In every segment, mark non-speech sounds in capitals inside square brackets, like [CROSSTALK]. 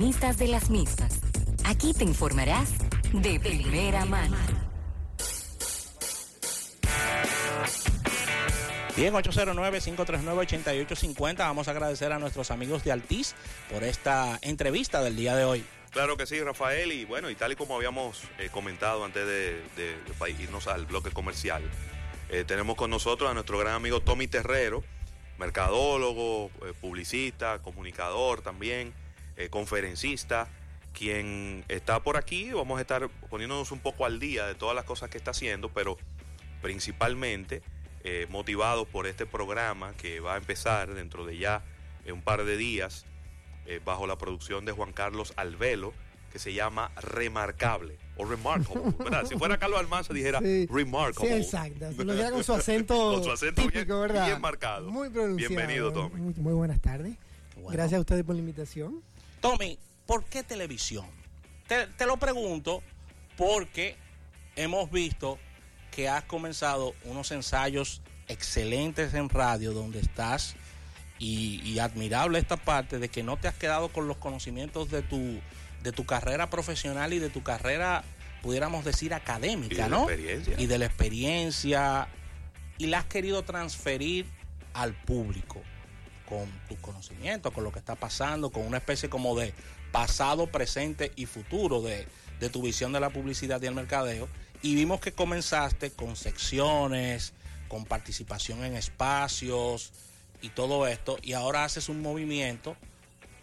protagonistas de las mismas. Aquí te informarás de primera mano. Bien, 809-539-8850. Vamos a agradecer a nuestros amigos de Altiz por esta entrevista del día de hoy. Claro que sí, Rafael. Y bueno, y tal y como habíamos eh, comentado antes de, de, de, irnos al bloque comercial, eh, tenemos con nosotros a nuestro gran amigo Tommy Terrero, mercadólogo, eh, publicista, comunicador también, conferencista, quien está por aquí. Vamos a estar poniéndonos un poco al día de todas las cosas que está haciendo, pero principalmente eh, motivados por este programa que va a empezar dentro de ya eh, un par de días eh, bajo la producción de Juan Carlos Alvelo que se llama Remarcable o Remarkable, [LAUGHS] ¿verdad? Si fuera Carlos Almanza dijera Sí. Remarkable. Sí, exacto. Lo dijera con su acento, [LAUGHS] Con su acento típico, bien- ¿verdad? bien marcado. Muy pronunciado. Bienvenido, Tommy. Muy, muy buenas tardes. Bueno. Gracias a ustedes por la invitación. Tommy, ¿por qué televisión? Te, te lo pregunto porque hemos visto que has comenzado unos ensayos excelentes en radio donde estás y, y admirable esta parte de que no te has quedado con los conocimientos de tu, de tu carrera profesional y de tu carrera, pudiéramos decir, Y académica, de la ¿no? experiencia. Y de la experiencia y la has querido transferir al público con tus conocimientos, con lo que está pasando, con una especie como de pasado, presente y futuro de, de tu visión de la publicidad y el mercadeo. Y vimos que comenzaste con secciones, con participación en espacios y todo esto, y ahora haces un movimiento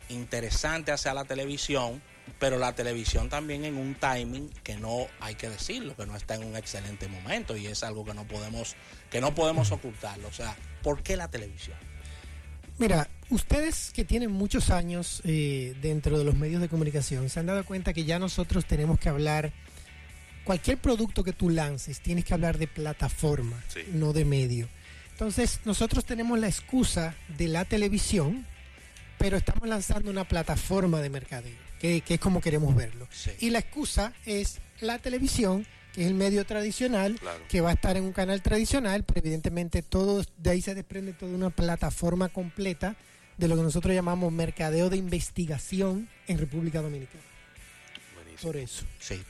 interesante hacia la televisión, pero la televisión también en un timing que no hay que decirlo, que no está en un excelente momento y es algo que no podemos que no podemos ocultarlo, o sea, ¿por qué la televisión? Mira, ustedes que tienen muchos años eh, dentro de los medios de comunicación se han dado cuenta que ya nosotros tenemos que hablar, cualquier producto que tú lances, tienes que hablar de plataforma, Sí. no de medio. Entonces, nosotros tenemos la excusa de la televisión, pero estamos lanzando una plataforma de mercadeo, que, que es como queremos verlo. Sí. Y la excusa es la televisión, que es el medio tradicional, Claro. que va a estar en un canal tradicional, pero evidentemente todo de ahí se desprende toda una plataforma completa de lo que nosotros llamamos mercadeo de investigación en República Dominicana. Buenísimo. Por eso. Sí.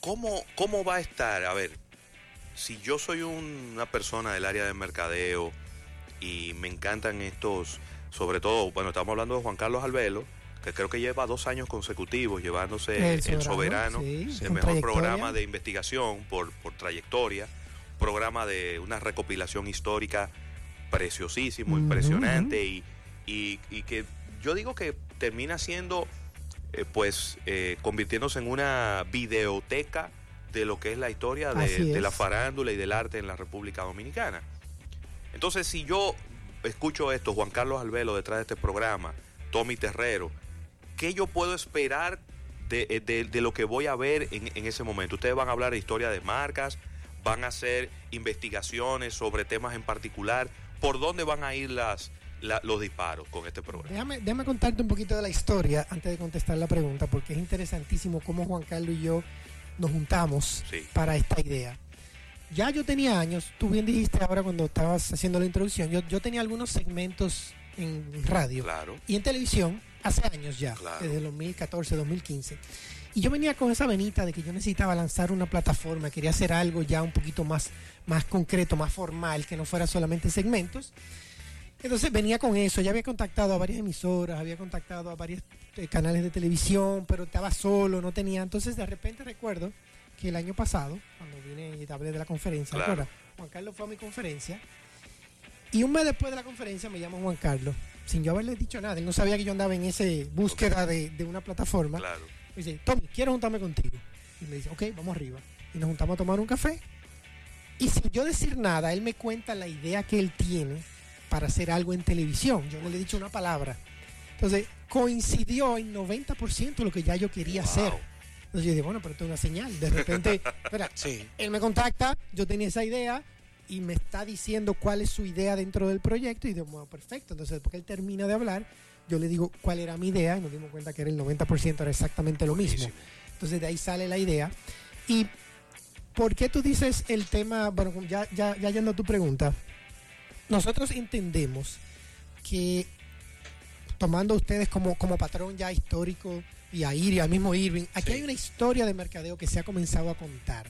¿Cómo, ¿Cómo va a estar? A ver, si yo soy un- una persona del área de mercadeo y me encantan estos, sobre todo, bueno, estamos hablando de Juan Carlos Albelo, que creo que lleva dos años consecutivos llevándose El el, Soberano, sí, el con mejor programa de investigación por, por trayectoria, programa de una recopilación histórica preciosísimo, impresionante y, y- y que yo digo que termina siendo eh, pues eh, convirtiéndose en una videoteca de lo que es la historia de, de la farándula y del arte en la República Dominicana. Entonces, si yo escucho esto, Juan Carlos Albelo detrás de este programa, Tommy Terrero, ¿qué yo puedo esperar de, eh, de- de lo que voy a ver en, en ese momento? Ustedes van a hablar de historia de marcas, van a hacer investigaciones sobre temas en particular. ¿Por dónde van a ir las, la- los disparos con este programa? Déjame, déjame contarte un poquito de la historia antes de contestar la pregunta, porque es interesantísimo cómo Juan Carlos y yo nos juntamos Sí. para esta idea. Ya yo tenía años, tú bien dijiste ahora cuando estabas haciendo la introducción, yo, yo tenía algunos segmentos en radio Claro. y en televisión hace años ya, Claro. desde el 2014, 2015. Y yo venía con esa venita de que yo necesitaba lanzar una plataforma, quería hacer algo ya un poquito más, más concreto, más formal, que no fuera solamente segmentos. Entonces venía con eso, ya había contactado a varias emisoras, había contactado a varios eh, canales de televisión, pero estaba solo, no tenía. Entonces de repente recuerdo que el año pasado, cuando vine y hablé de la conferencia, Claro. Juan Carlos fue a mi conferencia y un mes después de la conferencia me llama Juan Carlos, sin yo haberle dicho nada, él no sabía que yo andaba en ese búsqueda de, de una plataforma. Claro. Me dice, Tommy, quiero juntarme contigo. Y me dice, ok, vamos arriba. Y nos juntamos a tomar un café. Y sin yo decir nada, él me cuenta la idea que él tiene para hacer algo en televisión. Yo no le he dicho una palabra. Entonces, coincidió en 90% lo que ya yo quería Wow. hacer. Entonces yo dije, bueno, pero esto es una señal. De repente, [LAUGHS] espera, Sí. él me contacta, yo tenía esa idea y me está diciendo cuál es su idea dentro del proyecto y digo, bueno, perfecto. Entonces, después que él termina de hablar, yo le digo cuál era mi idea y nos dimos cuenta que era el 90% era exactamente lo mismo. Buenísimo. Entonces, de ahí sale la idea. ¿Y por qué tú dices el tema? Bueno, ya, ya, ya yendo a tu pregunta, nosotros entendemos que tomando a ustedes como, como patrón ya histórico y a ir y al mismo Irving, aquí Sí. hay una historia de mercadeo que se ha comenzado a contar.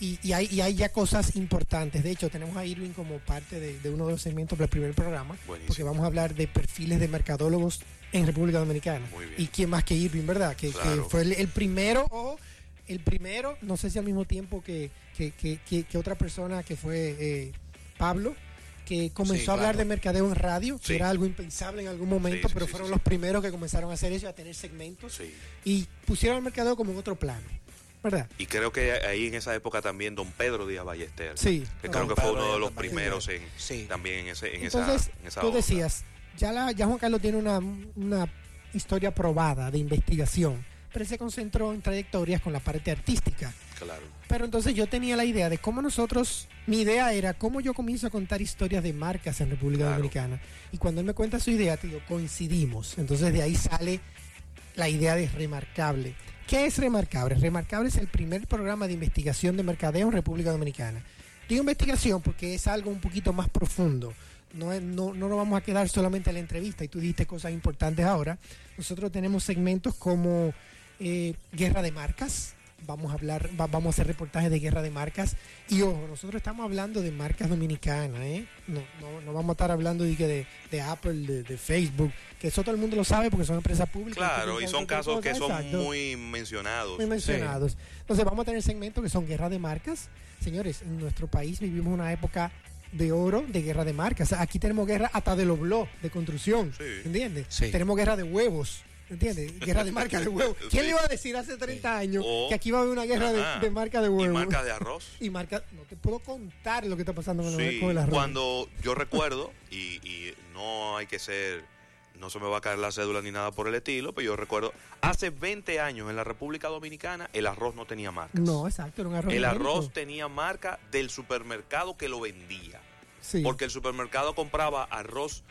Y, y hay, y hay ya cosas importantes. De hecho, tenemos a Irving como parte de, de uno de los segmentos del primer programa, Buenísimo. porque vamos a hablar de perfiles de mercadólogos en República Dominicana. Muy bien. Y quién más que Irving, ¿verdad? Que, fue el, el primero o el primero, no sé si al mismo tiempo que, que, que- otra persona que fue eh, Pablo, que comenzó Sí, a hablar claro. de mercadeo en radio, que era algo impensable en algún momento, Sí, pero fueron los primeros que comenzaron a hacer eso, y a tener segmentos y pusieron el mercadeo como en otro plano, ¿verdad? Y creo que ahí en esa época también don Pedro Díaz Ballester. Sí. Que creo que fue uno de los primeros en, Sí. también en, ese, en Entonces, esa, en esa tú onda. decías, ya, la, ya Juan Carlos tiene una, una historia probada de investigación, pero él se concentró en trayectorias con la parte artística. Claro. Pero entonces yo tenía la idea de cómo nosotros, mi idea era cómo yo comienzo a contar historias de marcas en República Claro. Dominicana. Y cuando él me cuenta su idea, te digo, coincidimos. Entonces de ahí sale la idea de Remarcable. ¿Qué es Remarcable? Remarcable es el primer programa de investigación de mercadeo en República Dominicana. Digo investigación porque es algo un poquito más profundo. No, no, no nos vamos a quedar solamente en la entrevista y tú dijiste cosas importantes ahora. Nosotros tenemos segmentos como eh, Guerra de Marcas. Vamos a hablar, va- vamos a hacer reportajes de guerra de marcas. Y ojo, nosotros estamos hablando de marcas dominicanas, ¿eh? No, no, no vamos a estar hablando de, de, de Apple, de, de Facebook, que eso todo el mundo lo sabe porque son empresas públicas. Claro, y son casos que son exacto muy mencionados. muy mencionados. Entonces vamos a tener segmentos que son guerra de marcas. Señores, en nuestro país vivimos una época de oro de guerra de marcas. Aquí tenemos guerra hasta de los blogs de construcción. Sí. ¿Entiendes? Sí. Tenemos guerra de huevos. ¿Entiendes? Guerra de marca de huevos. ¿Quién le iba a decir hace 30 años O- que aquí va a haber una guerra de, marca de Y huevos? marcas de arroz. [LAUGHS] Y marca, no te puedo contar lo que está pasando con, el- Sí, el arroz. cuando yo recuerdo, y, y no hay que ser, no se me va a caer la cédula ni nada por el estilo, pero yo recuerdo, hace 20 años en la República Dominicana el arroz no tenía marcas. No, exacto, era un arroz. el genérico. arroz tenía marca del supermercado que lo vendía. Sí. Porque el supermercado compraba arroz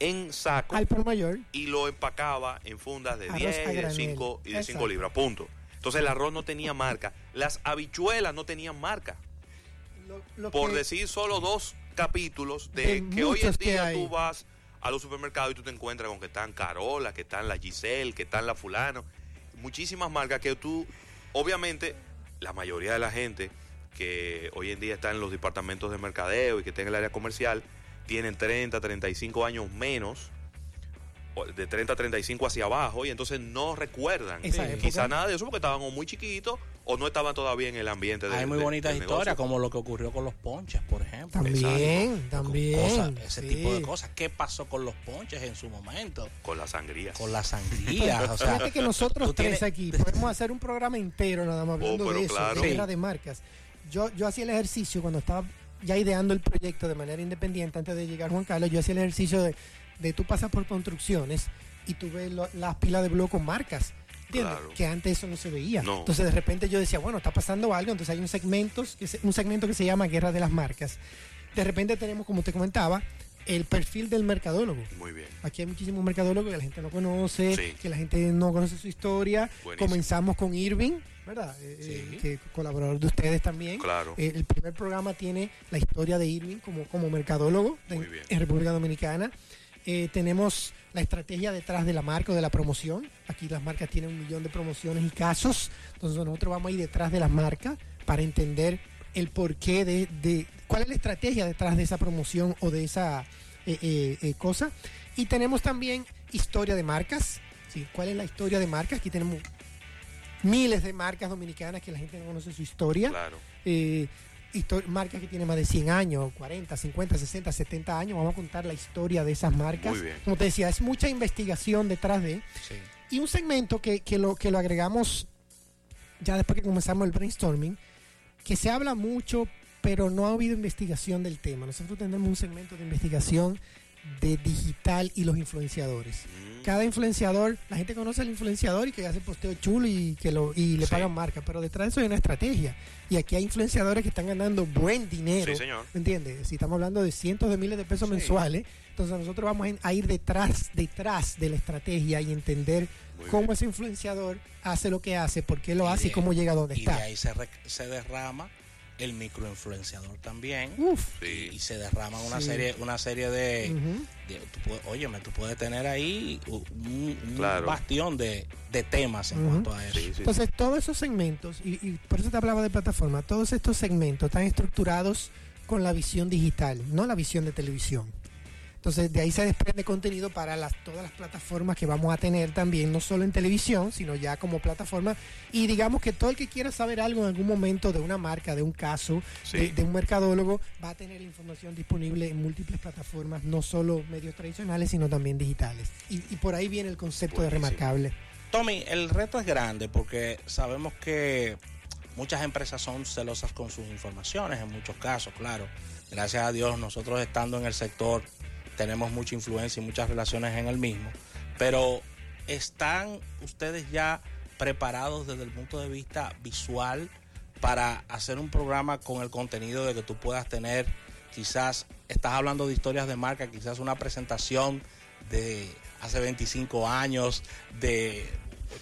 en saco Al por mayor. y lo empacaba en fundas de Arroz 10 a y de granel. 5 y de 5 Exacto. libras, punto. Entonces el arroz no tenía marca. Las habichuelas no tenían marca. Lo- lo Por que- decir solo dos capítulos de, De que hoy en día tú vas a los supermercados y tú te encuentras con que están Carola, que están la Giselle, que están la fulano, muchísimas marcas que tú, obviamente, la mayoría de la gente que hoy en día está en los departamentos de mercadeo y que está en el área comercial, tienen 30, 35 años menos, de 30 a 35 hacia abajo, y entonces no recuerdan quizá nada de eso porque estaban o muy chiquitos o no estaban todavía en el ambiente de Hay muy de- bonitas del historias, negocio. como lo que ocurrió con los ponches, por ejemplo. También, Exacto. también, Cosas- ese sí. tipo de cosas. ¿Qué pasó con los ponches en su momento? con las sangrías. Con la sangría. o sea, Fíjate que nosotros tres tienes- aquí [LAUGHS] podemos hacer un programa entero nada más hablando Oh, pero de eso, claro. de guerra Sí. de marcas. Yo, yo hacía el ejercicio cuando estaba ya ideando el proyecto de manera independiente antes de llegar Juan Carlos, yo hacía el ejercicio de, de tú pasas por construcciones y tú ves lo- las pilas de blog con marcas. Claro. Que antes eso no se veía. No. Entonces de repente yo decía, bueno, está pasando algo, entonces hay un segmento, que se- un segmento que se llama Guerra de las Marcas. De repente tenemos, como te comentaba, el perfil del mercadólogo. Muy bien. Aquí hay muchísimos mercadólogos que la gente no conoce, Sí. que la gente no conoce su historia. Buenísimo. Comenzamos con Irving, ¿verdad? Eh, Sí. eh, que colaborador de ustedes también. Claro. Eh, el primer programa tiene la historia de Irving como, como mercadólogo de- en República Dominicana. Eh, tenemos la estrategia detrás de la marca o de la promoción. Aquí las marcas tienen un millón de promociones y casos. Entonces nosotros vamos a ir detrás de las marcas para entender el porqué de, de cuál es la estrategia detrás de esa promoción o de esa cosa. Y tenemos también historia de marcas. ¿sí? ¿Cuál es la historia de marcas? Aquí tenemos miles de marcas dominicanas que la gente no conoce su historia Claro. eh, marcas que tienen más de 100 años, 40, 50, 60, 70 años. Vamos a contar la historia de esas marcas. Muy bien. Como te decía, es mucha investigación detrás de. sí. Y un segmento que, que lo, que lo agregamos ya después que comenzamos el brainstorming, que se habla mucho, pero no ha habido investigación del tema. Nosotros tenemos un segmento de investigación de digital y los influenciadores. Mm, Cada influenciador, la gente conoce al influenciador y que hace posteo chulo y que lo y le Sí. pagan marca, pero detrás de eso hay una estrategia. Y aquí hay influenciadores que están ganando buen dinero. Sí, señor. ¿Me entiendes? Si estamos hablando de cientos de miles de pesos Sí. mensuales, entonces nosotros vamos a- ir detrás, detrás de la estrategia y entender Muy cómo bien. ese influenciador hace lo que hace, por qué lo Y hace y cómo llega a donde Y de está. ahí se, re- se derrama el microinfluenciador también. Uf. Sí. Y se derraman una Sí. serie una serie de, Ujú. de- tú puedes- óyeme, tú puedes tener ahí un, un Claro. bastión de, de temas en cuanto a eso. Sí, sí. Entonces, todos esos segmentos, y, y por eso te hablaba de plataforma, todos estos segmentos están estructurados con la visión digital, no la visión de televisión. Entonces, de ahí se desprende contenido para las, todas las plataformas que vamos a tener también, no solo en televisión, sino ya como plataforma. Y digamos que todo el que quiera saber algo en algún momento de una marca, de un caso, Sí. de, de un mercadólogo, va a tener la información disponible en múltiples plataformas, no solo medios tradicionales, sino también digitales. Y, y por ahí viene el concepto de remarcable. Tommy, el reto es grande porque sabemos que muchas empresas son celosas con sus informaciones, en muchos casos, claro. Gracias a Dios, nosotros estando en el sector tenemos mucha influencia y muchas relaciones en el mismo, pero ¿están ustedes ya preparados desde el punto de vista visual para hacer un programa con el contenido de que tú puedas tener, quizás, estás hablando de historias de marca, quizás una presentación de hace 25 años de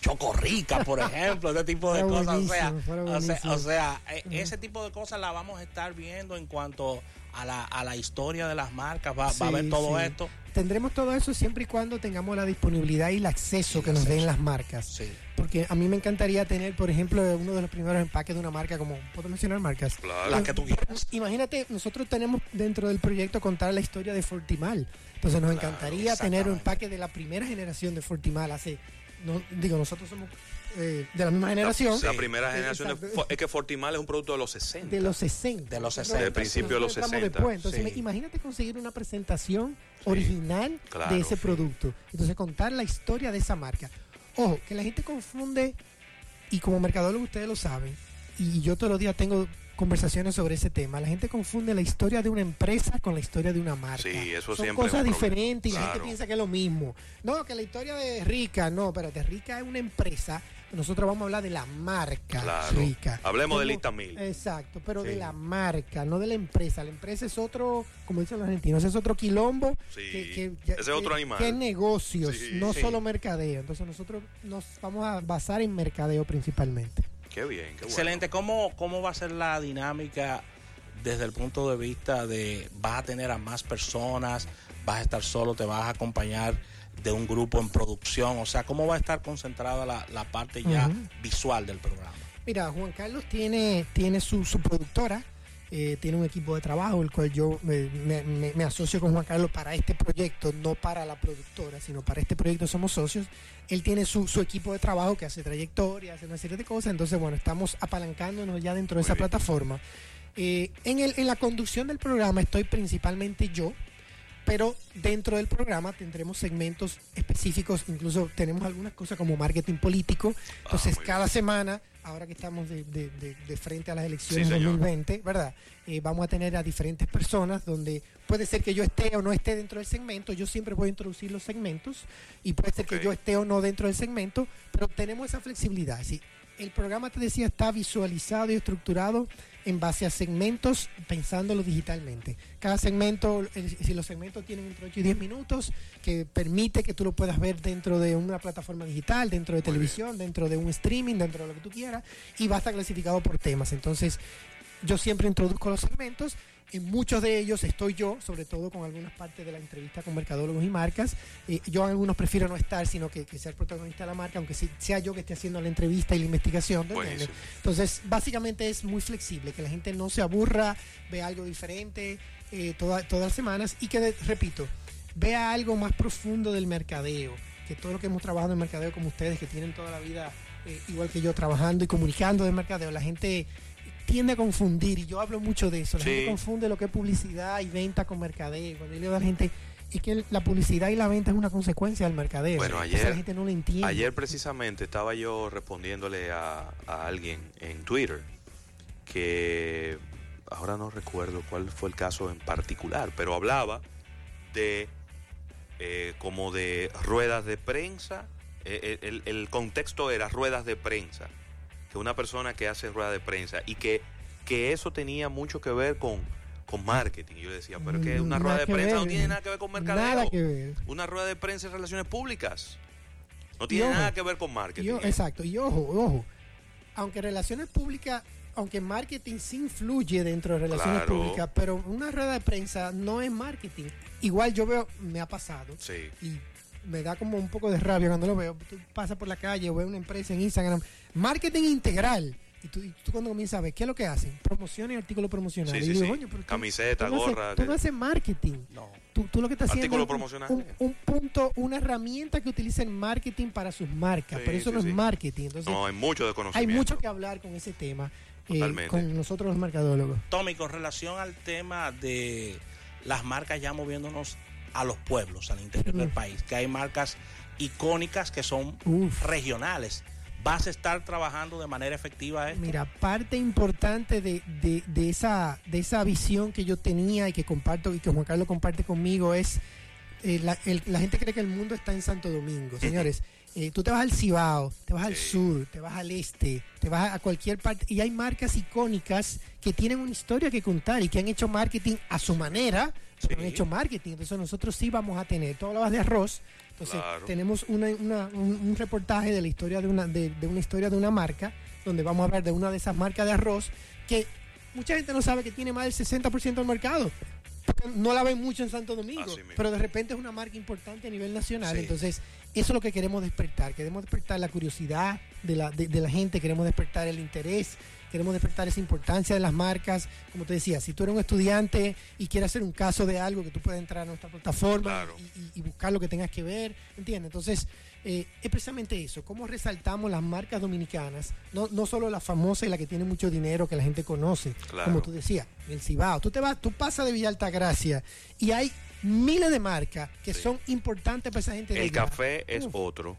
Chocorrica, por [LAUGHS] ejemplo, ese tipo de cosas. O sea, o sea, o sea, ese tipo de cosas la vamos a estar viendo en cuanto a la, a la historia de las marcas. Va, va a haber Sí, todo sí. esto. Tendremos todo eso siempre y cuando tengamos la disponibilidad y el acceso que el nos den las marcas. Sí. Porque a mí me encantaría tener, por ejemplo, uno de los primeros empaques de una marca, como, ¿puedo mencionar marcas? Claro. Las que tú quieras. Imagínate, nosotros tenemos dentro del proyecto contar la historia de Fortimal. Entonces nos Claro, encantaría tener un empaque de la primera generación de Fortimal. Hace, no, digo, nosotros somos eh, de la misma generación. La Sí. primera generación de es que Fortimal es un producto de los 60. De los 60. De los Nosotros- 60. Del principio de los nosotros entramos 60. Después. Entonces, Sí. imagínate conseguir una presentación original claro, de ese sí. producto. Entonces, contar la historia de esa marca. Ojo, que la gente confunde, y como mercadólogo ustedes lo saben, y yo todos los días tengo conversaciones sobre ese tema. La gente confunde la historia de una empresa con la historia de una marca. Sí, eso Son siempre cosas diferentes y la gente piensa que es lo mismo. No, que la historia de Rica, no, espérate, Rica es una empresa. Nosotros vamos a hablar de la marca Claro. Rica. Hablemos de Como- lista mil. Exacto, pero de la marca, no de la empresa. La empresa es otro, como dicen los argentinos, es otro quilombo. Sí, ese es otro animal. Que es negocios, Sí, no sí. solo mercadeo. Entonces nosotros nos vamos a basar en mercadeo principalmente. Qué bien, qué bueno. Excelente. ¿Cómo, ¿Cómo va a ser la dinámica desde el punto de vista de vas a tener a más personas, vas a estar solo, te vas a acompañar de un grupo en producción? O sea, ¿cómo va a estar concentrada la, la parte ya visual del programa? Mira, Juan Carlos tiene, tiene su, su productora, eh, tiene un equipo de trabajo, el cual yo eh, me, me- me asocio con Juan Carlos para este proyecto, no para la productora, sino para este proyecto somos socios. Él tiene su, su equipo de trabajo que hace trayectoria, hace una serie de cosas, entonces bueno, estamos apalancándonos ya dentro de esa bien. plataforma. Eh, en, el, en la conducción del programa estoy principalmente yo, pero dentro del programa tendremos segmentos específicos, incluso tenemos algunas cosas como marketing político. Entonces, Ah, cada bien. semana, ahora que estamos de, de- de- de frente a las elecciones Sí, señor. 2020, ¿verdad? Eh, vamos a tener a diferentes personas donde puede ser que yo esté o no esté dentro del segmento. Yo siempre voy a introducir los segmentos y puede ser que yo esté o no dentro del segmento, pero tenemos esa flexibilidad. Decir, el programa, te decía, está visualizado y estructurado en base a segmentos, pensándolo digitalmente. Cada segmento, si los segmentos tienen entre 8 y 10 minutos, que permite que tú lo puedas ver dentro de una plataforma digital, dentro de Muy televisión, dentro de un streaming, dentro de lo que tú quieras, y va a estar clasificado por temas. Entonces, yo siempre introduzco los segmentos. En muchos de ellos estoy yo, sobre todo con algunas partes de la entrevista con mercadólogos y marcas. Eh, yo en algunos prefiero no estar, sino que, que sea el protagonista de la marca, aunque sea yo que esté haciendo la entrevista y la investigación. Entonces, básicamente es muy flexible, que la gente no se aburra, vea algo diferente eh, toda- todas las semanas y que, de- repito, vea algo más profundo del mercadeo, que todo lo que hemos trabajado en mercadeo como ustedes, que tienen toda la vida, eh, igual que yo, trabajando y comunicando de mercadeo, la gente tiende a confundir, y yo hablo mucho de eso, la Sí. gente confunde lo que es publicidad y venta con mercadeo. Cuando yo le digo a la gente, es que la publicidad y la venta es una consecuencia del mercadeo. Bueno, ayer- la gente no lo entiende. Ayer precisamente estaba yo respondiéndole a, a alguien en Twitter que ahora no recuerdo cuál fue el caso en particular, pero hablaba de eh, como de ruedas de prensa. eh, el, el contexto era ruedas de prensa, que una persona que hace ruedas de prensa y que, que eso tenía mucho que ver con, con marketing. Yo le decía, pero es que una Nada rueda de prensa no tiene nada que ver con mercadeo. Nada que ver. Una rueda de prensa en relaciones públicas. No tiene ojo, nada que ver con marketing. Y o- exacto, y ojo, ojo, aunque relaciones públicas, aunque marketing sí influye dentro de relaciones Claro. públicas, pero una rueda de prensa no es marketing. Igual yo veo, me ha pasado, Sí. y me da como un poco de rabia cuando lo veo. Tú pasas por la calle o ves una empresa en Instagram, marketing integral. Y tú, y tú cuando comienzas a ver, ¿qué es lo que hacen? Promociones y artículos promocionales. Sí, y sí, digo, sí. "Coño, pero tú- Camiseta, tú no haces- gorra, Tú que- no haces marketing. No. Tú, tú lo que estás haciendo es un-. Un, un punto, una herramienta que utiliza el marketing para sus marcas. Sí, pero eso sí, no sí. es marketing. Entonces, No, hay mucho hay desconocimiento. mucho que hablar con ese tema eh, con nosotros los mercadólogos. Tommy, con relación al tema de las marcas ya moviéndonos a los pueblos, al interior del Mm. país, que hay marcas icónicas que son Uf. regionales. ¿Vas a estar trabajando de manera efectiva esto? Mira, parte importante de, de- de esa, de esa visión que yo tenía y que comparto y que Juan Carlos comparte conmigo es, eh, la, el- la gente cree que el mundo está en Santo Domingo. Señores, eh, tú te vas al Cibao, te vas al sur, te vas al este, te vas a cualquier parte y hay marcas icónicas que tienen una historia que contar y que han hecho marketing a su manera, han Sí. hecho marketing. Entonces nosotros sí vamos a tener, tú hablabas de arroz, entonces Claro. tenemos una- una- un, un reportaje de la historia de una, de, de una historia de una marca, donde vamos a hablar de una de esas marcas de arroz que mucha gente no sabe que tiene más del 60% del mercado. No la ven mucho en Santo Domingo, pero de repente es una marca importante a nivel nacional. Sí. Entonces, eso es lo que queremos despertar. Queremos despertar la curiosidad de la, de, de la gente, queremos despertar el interés, queremos despertar esa importancia de las marcas. Como te decía, si tú eres un estudiante y quieres hacer un caso de algo, que tú puedes entrar a nuestra plataforma Claro. y, buscar lo que tengas que ver, ¿entiendes? Entonces, eh, es precisamente eso, cómo resaltamos las marcas dominicanas, no, no solo la famosa y la que tiene mucho dinero que la gente conoce, Claro. como tú decías, el Cibao. Tú te vas, tú pasas de Villa Altagracia y hay miles de marcas que Sí. son importantes para esa gente. El café es Uf. otro.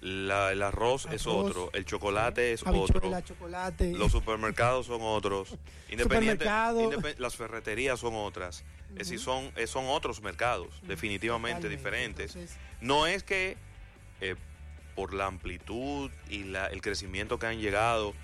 La- el arroz, es otro. El chocolate es otro. chocolate. Los supermercados son otros. Independiente, independ- las ferreterías son otras. Es decir, son, son otros mercados, definitivamente Totalmente. diferentes. Entonces, No es que eh, por la amplitud y la- el crecimiento que han llegado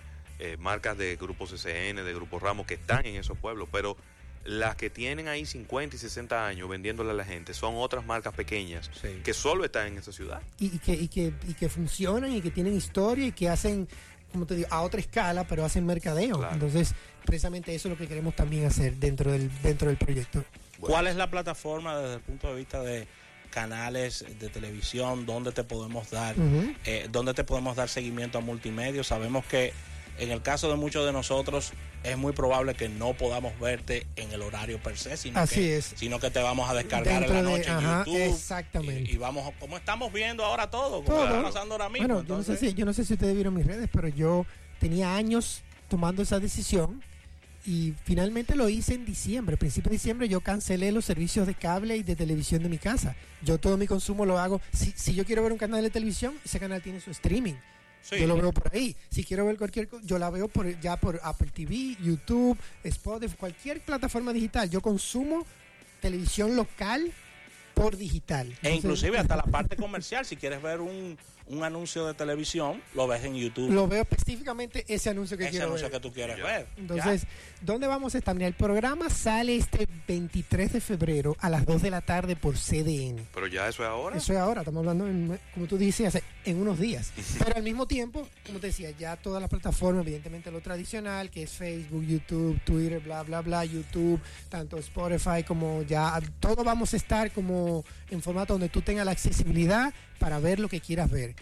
eh, marcas de grupos SN, de grupos Ramos, que están en esos pueblos, pero las que tienen ahí 50 y 60 años vendiéndole a la gente son otras marcas pequeñas Sí. que solo están en esa ciudad. y, y que, y, que, y que funcionan y que tienen historia y que hacen, como te digo, a otra escala, pero hacen mercadeo. Claro. Entonces, precisamente eso es lo que queremos también hacer dentro del, dentro del proyecto. ¿Cuál es la plataforma desde el punto de vista de canales de televisión donde te podemos dar, Ujú. eh, donde te podemos dar seguimiento a multimedia? Sabemos que en el caso de muchos de nosotros es muy probable que no podamos verte en el horario per se, sino, Así que, es. sino que te vamos a descargar Dentro en la de- noche ajá, en YouTube. exactamente. Y, y vamos, como estamos viendo ahora todo, como Todo. está pasando ahora mismo. Bueno, yo no, sé entonces- si, yo no sé si ustedes vieron mis redes, pero yo tenía años tomando esa decisión y finalmente lo hice en diciembre. A principios de diciembre yo cancelé los servicios de cable y de televisión de mi casa. Yo todo mi consumo lo hago. Si, si yo quiero ver un canal de televisión, ese canal tiene su streaming. Sí. Yo lo veo por ahí. Si quiero ver cualquier cosa, yo la veo por, ya por Apple TV, YouTube, Spotify, cualquier plataforma digital. Yo consumo televisión local por digital. E inclusive hasta la [LAUGHS] parte comercial, si quieres ver un, un anuncio de televisión, lo ves en YouTube. lo veo específicamente ese anuncio que ese quiero anuncio ver. que tú quieres Ya. ver. Entonces, ¿dónde vamos a estar? Mira, el programa sale este 23 de febrero a las 2 de la tarde por CDN. Pero ya eso es ahora. Eso es ahora, estamos hablando, en- como tú dices, en unos días. [LAUGHS] Pero al mismo tiempo, como te decía, ya todas las plataformas, evidentemente lo tradicional, que es Facebook, YouTube, Twitter, bla, bla, bla, YouTube, tanto Spotify como ya, todo vamos a estar como en formato donde tú tengas la accesibilidad para ver lo que quieras ver.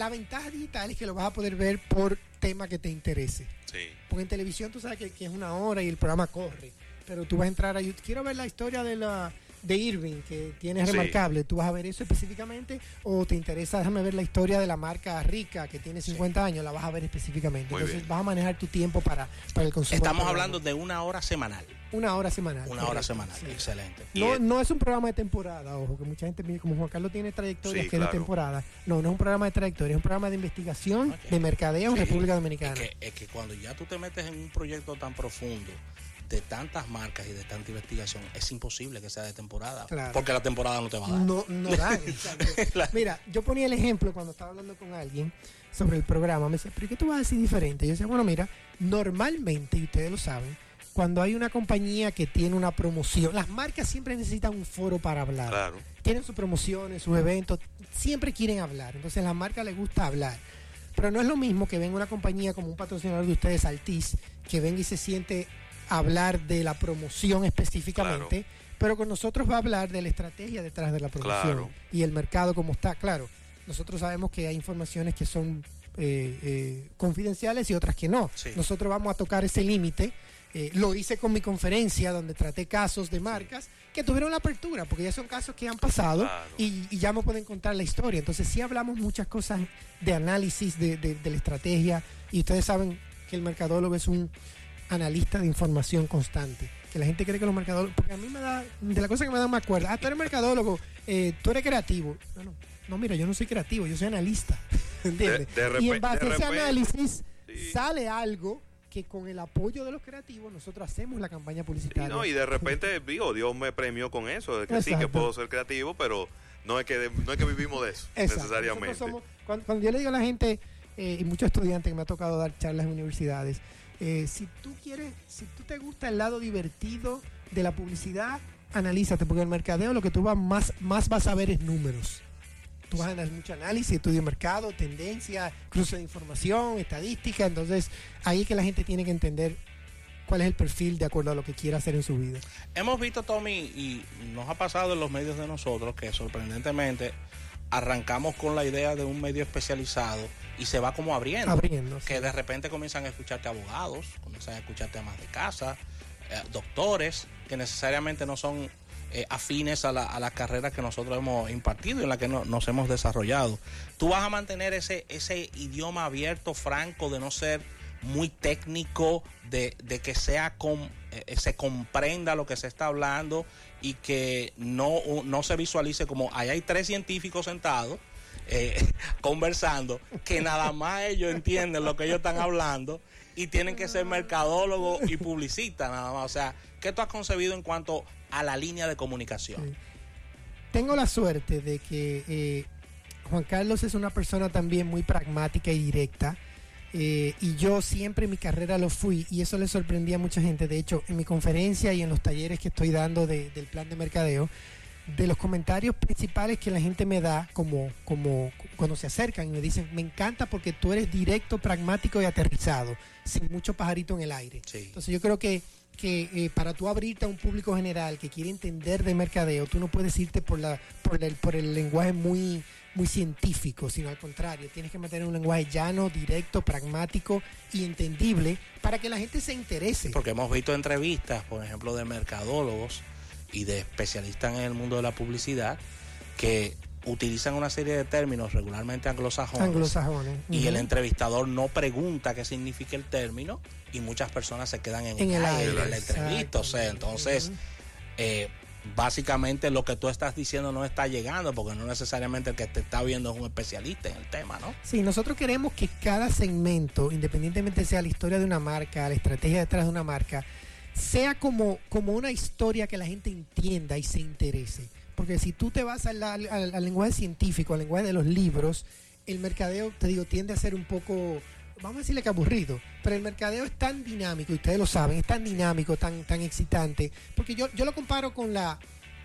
La ventaja digital es que lo vas a poder ver por tema que te interese. Sí. Porque en televisión tú sabes que, que es una hora y el programa corre. Pero tú vas a entrar a YouTube. Quiero ver la historia de la de Irving, que tiene Sí. remarcable. ¿Tú vas a ver eso específicamente? ¿O te interesa, déjame ver la historia de la marca Rica, que tiene 50 años? La vas a ver específicamente. Muy Entonces bien. vas a manejar tu tiempo para, para el consumo. Estamos hablando de una hora semanal. Una hora semanal. Una hora semanal. sí. Excelente. No, no es un programa de temporada, ojo, que mucha gente, como Juan Carlos tiene trayectoria Sí, que es de claro. temporada. No, no es un programa de trayectoria, es un programa de investigación, de mercadeo en Sí. República Es Dominicana. que, es que cuando ya tú te metes en un proyecto tan profundo, de tantas marcas y de tanta investigación, es imposible que sea de temporada. Claro. Porque la temporada no te va a dar. No, no [LAUGHS] exacto. Mira, yo ponía el ejemplo cuando estaba hablando con alguien sobre el programa. Me decía, ¿pero qué tú vas a decir diferente? Yo decía, bueno, mira, normalmente, y ustedes lo saben, cuando hay una compañía que tiene una promoción, las marcas siempre necesitan un foro para hablar. Claro. Tienen sus promociones, sus eventos, siempre quieren hablar. Entonces a las marcas les gusta hablar. Pero no es lo mismo que venga una compañía como un patrocinador de ustedes, Altiz, que venga y se siente a hablar de la promoción específicamente, pero con nosotros va a hablar de la estrategia detrás de la promoción Claro. y el mercado como está. Claro, nosotros sabemos que hay informaciones que son eh, eh, confidenciales y otras que no. Sí. Nosotros vamos a tocar ese límite. Eh, lo hice con mi conferencia donde traté casos de marcas que tuvieron la apertura, porque ya son casos que han pasado Claro. y, y ya me pueden contar la historia. Entonces sí hablamos muchas cosas de análisis de, de- de la estrategia y ustedes saben que el mercadólogo es un analista de información constante. Que la gente cree que los mercadólogos, porque a mí me da, de la cosa que me da me acuerdo, ah, tú eres mercadólogo, eh, tú eres creativo. No, no, no, mira, yo no soy creativo, yo soy analista. [LAUGHS] ¿Entiendes? De- de y en base a ese análisis sí. sale algo que con el apoyo de los creativos nosotros hacemos la campaña Sí, publicitaria. no, y de repente, digo, Dios me premió con eso, de que sí, que puedo ser creativo, pero no es que, de- no es que vivimos de eso, [LAUGHS] Exacto. necesariamente. Somos- cuando, cuando yo le digo a la gente, eh, y muchos estudiantes que me ha tocado dar charlas en universidades, eh, si tú quieres, si tú te gusta el lado divertido de la publicidad, analízate, porque el mercadeo lo que tú vas más, más vas a ver es números. Tú vas a hacer mucho análisis, estudio de mercado, tendencia, cruce de información, estadística, entonces ahí es que la gente tiene que entender cuál es el perfil de acuerdo a lo que quiera hacer en su vida. Hemos visto, Tommy, y nos ha pasado en los medios de nosotros que sorprendentemente arrancamos con la idea de un medio especializado y se va como abriendo. Abriendo. sí. Que de repente comienzan a escucharte abogados, comienzan a escucharte amas de casa, eh, doctores, que necesariamente no son eh, afines a la, a la carrera que nosotros hemos impartido y en la que no- nos hemos desarrollado. Tú vas a mantener ese, ese idioma abierto, franco, de no ser muy técnico, de, de que sea com- eh, se comprenda lo que se está hablando y que no, no se visualice como ahí hay tres científicos sentados eh, [LAUGHS] conversando, que nada más ellos entienden lo que ellos están hablando y tienen que ser mercadólogos y publicistas nada más. O sea, ¿qué tú has concebido en cuanto a la línea de comunicación? Tengo la suerte de que eh, Juan Carlos es una persona también muy pragmática y directa. eh, y yo siempre en mi carrera lo fui y eso le sorprendía a mucha gente. De hecho, en mi conferencia y en los talleres que estoy dando de- del plan de mercadeo, de los comentarios principales que la gente me da como, como cuando se acercan y me dicen, me encanta porque tú eres directo, pragmático y aterrizado, sin mucho pajarito en el aire. Sí. Entonces yo creo que, que eh, para tú abrirte a un público general que quiere entender de mercadeo, tú no puedes irte por, la, por, el, por el lenguaje muy, muy científico, sino al contrario, tienes que meter un lenguaje llano, directo, pragmático y entendible para que la gente se interese. Porque hemos visto entrevistas, por ejemplo, de mercadólogos y de especialistas en el mundo de la publicidad que utilizan una serie de términos regularmente anglosajones. Anglosajones. Y el entrevistador no pregunta qué significa el término y muchas personas se quedan en, En el aire de la entrevista. O sea, entonces, eh, básicamente lo que tú estás diciendo no está llegando porque no necesariamente el que te está viendo es un especialista en el tema, ¿no? Sí, nosotros queremos que cada segmento, independientemente sea la historia de una marca, la estrategia detrás de una marca, sea como, como una historia que la gente entienda y se interese. Porque si tú te vas al, al- al- lenguaje científico, al lenguaje de los libros, el mercadeo, te digo, tiende a ser un poco, vamos a decirle que aburrido, pero el mercadeo es tan dinámico, y ustedes lo saben, es tan dinámico, tan, tan excitante, porque yo, yo lo comparo con la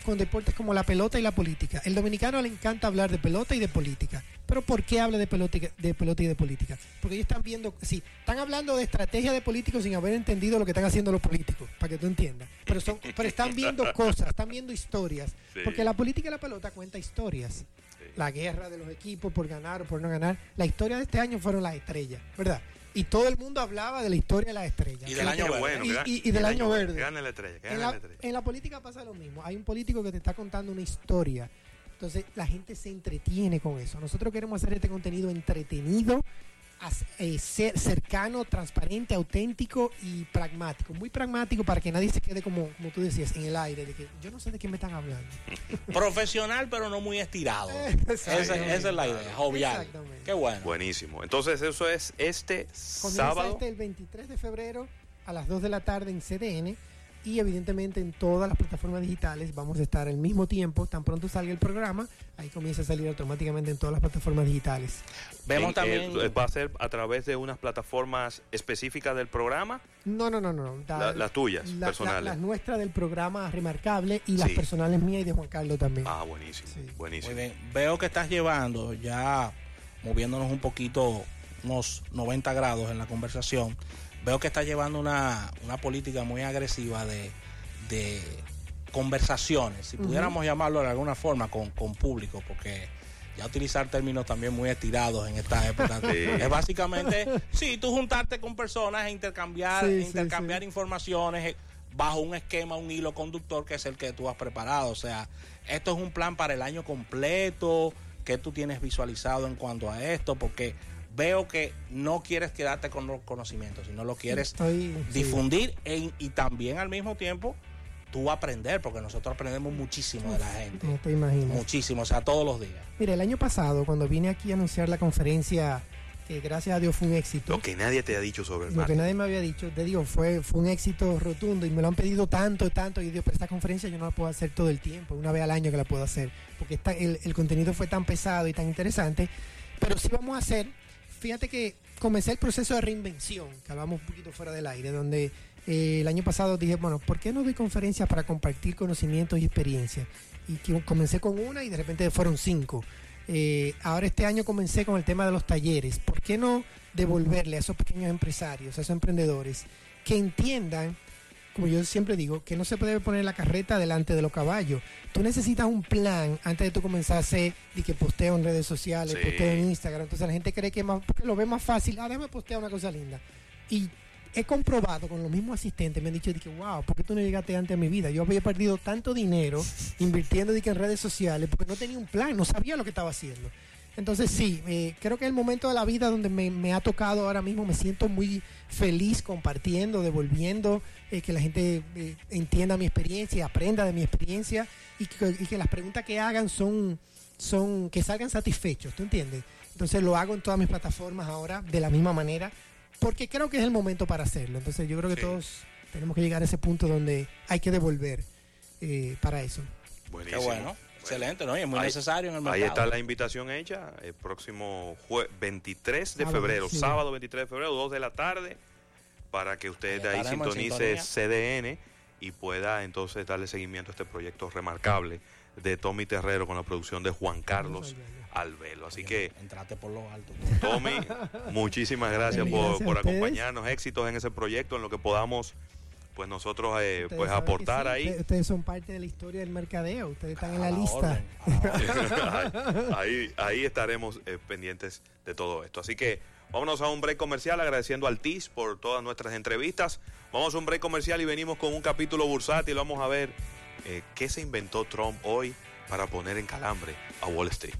con deportes como la pelota y la política. El dominicano le encanta hablar de pelota y de política. Pero ¿por qué habla de pelota, y- de pelota y de política? Porque ellos están viendo, sí, están hablando de estrategia de políticos sin haber entendido lo que están haciendo los políticos, para que tú entiendas. Pero, son, pero están viendo [LAUGHS] cosas, están viendo historias. Sí. Porque la política y la pelota cuenta historias. Sí. La guerra de los equipos por ganar o por no ganar. La historia de este año fueron las estrellas, ¿verdad? Y todo el mundo hablaba de la historia de las estrellas. Y del año verde. bueno, Y- del el año verde. Gane la estrella, En la, la estrella. en la política pasa lo mismo. Hay un político que te está contando una historia. Entonces la gente se entretiene con eso. Nosotros queremos hacer este contenido entretenido, eh, cer- cercano, transparente, auténtico y pragmático. Muy pragmático para que nadie se quede como, como tú decías, en el aire, de que yo no sé de qué me están hablando. [LAUGHS] Profesional, pero no muy estirado. Esa, Exactamente. esa es la idea, jovial. Exactamente. Qué bueno. Buenísimo. Entonces, eso es este Comienza sábado. este el 23 de febrero a las 2 de la tarde en CDN y evidentemente en todas las plataformas digitales vamos a estar al mismo tiempo, tan pronto salga el programa, ahí comienza a salir automáticamente en todas las plataformas digitales. Vemos también. eh, va a ser a través de unas plataformas específicas del programa, No, no, no, no. La- las tuyas, la- personales. la- las nuestras del programa Remarcable y las Sí. personales mías y de Juan Carlos también. Ah, buenísimo, Sí. buenísimo. Muy bien. Veo que estás llevando ya moviéndonos un poquito unos 90 grados en la conversación, veo que está llevando una, una política muy agresiva de, de conversaciones, si pudiéramos llamarlo de alguna forma, con, con público, porque ya utilizar términos también muy estirados en esta época. [LAUGHS] Sí. Es básicamente, sí, tú juntarte con personas e intercambiar, Sí, intercambiar sí. informaciones eh, bajo un esquema, un hilo conductor que es el que tú has preparado. O sea, esto es un plan para el año completo, que tú tienes visualizado en cuanto a esto, porque veo que no quieres quedarte con los conocimientos, sino lo quieres Estoy- sí. difundir e- y también al mismo tiempo tú aprender, porque nosotros aprendemos muchísimo de la gente. No te imaginas. Muchísimo, o sea, todos los días. Mira, el año pasado, cuando vine aquí a anunciar la conferencia, que gracias a Dios fue un éxito, Lo que nadie te ha dicho sobre el lo que nadie me había dicho, te digo, fue, fue un éxito rotundo y me lo han pedido tanto, tanto. Y digo, pero esta conferencia yo no la puedo hacer todo el tiempo, una vez al año que la puedo hacer, porque esta- el, el contenido fue tan pesado y tan interesante. Pero sí vamos a hacer, fíjate que comencé el proceso de reinvención, que hablamos un poquito fuera del aire, donde eh, el año pasado dije, bueno, ¿por qué no doy conferencias para compartir conocimientos y experiencias? Y comencé con una y de repente fueron cinco. Eh, ahora este año comencé con el tema de los talleres. ¿Por qué no devolverle a esos pequeños empresarios, a esos emprendedores, que entiendan, como yo siempre digo, que no se puede poner la carreta delante de los caballos? Tú necesitas un plan antes de tú comenzar a hacer y que posteo en redes sociales, Sí. posteo en Instagram. Entonces la gente cree que más, porque lo ve más fácil. Ah, déjame postear una cosa linda. Y he comprobado con los mismos asistentes, me han dicho, que wow, ¿por qué tú no llegaste antes a mi vida? Yo había perdido tanto dinero invirtiendo de que en redes sociales porque no tenía un plan, no sabía lo que estaba haciendo. Entonces sí, eh, creo que es el momento de la vida donde me, me ha tocado ahora mismo, me siento muy feliz compartiendo, devolviendo, eh, que la gente eh, entienda mi experiencia, aprenda de mi experiencia y que, y que las preguntas que hagan son, son, que salgan satisfechos, ¿tú entiendes? Entonces lo hago en todas mis plataformas ahora de la misma manera, porque creo que es el momento para hacerlo. Entonces yo creo que Sí. todos tenemos que llegar a ese punto donde hay que devolver eh, para eso. Qué Buenísimo. bueno, excelente, ¿no? Y es muy Ahí- necesario en el Ahí mercado. está la invitación hecha el próximo jue- 23 de Sábado, febrero, sí. sábado 23 de febrero, 2 de la tarde, para que usted de ahí sintonice. CDN y pueda entonces darle seguimiento a este proyecto remarcable de Tommy Terrero con la producción de Juan Carlos Albelo. Así que, Entrate por lo alto. Tommy, [LAUGHS] muchísimas gracias por, por acompañarnos, éxitos en ese proyecto, en lo que podamos, pues nosotros, eh, pues aportar sí, ahí. Ustedes, ustedes son parte de la historia del mercadeo, ustedes están en la lista. orden, a la orden. ahí, ahí estaremos eh, pendientes de todo esto. Así que vámonos a un break comercial agradeciendo al TIS por todas nuestras entrevistas. Vamos a un break comercial y venimos con un capítulo bursátil. Vamos a ver eh, qué se inventó Trump hoy para poner en calambre a Wall Street.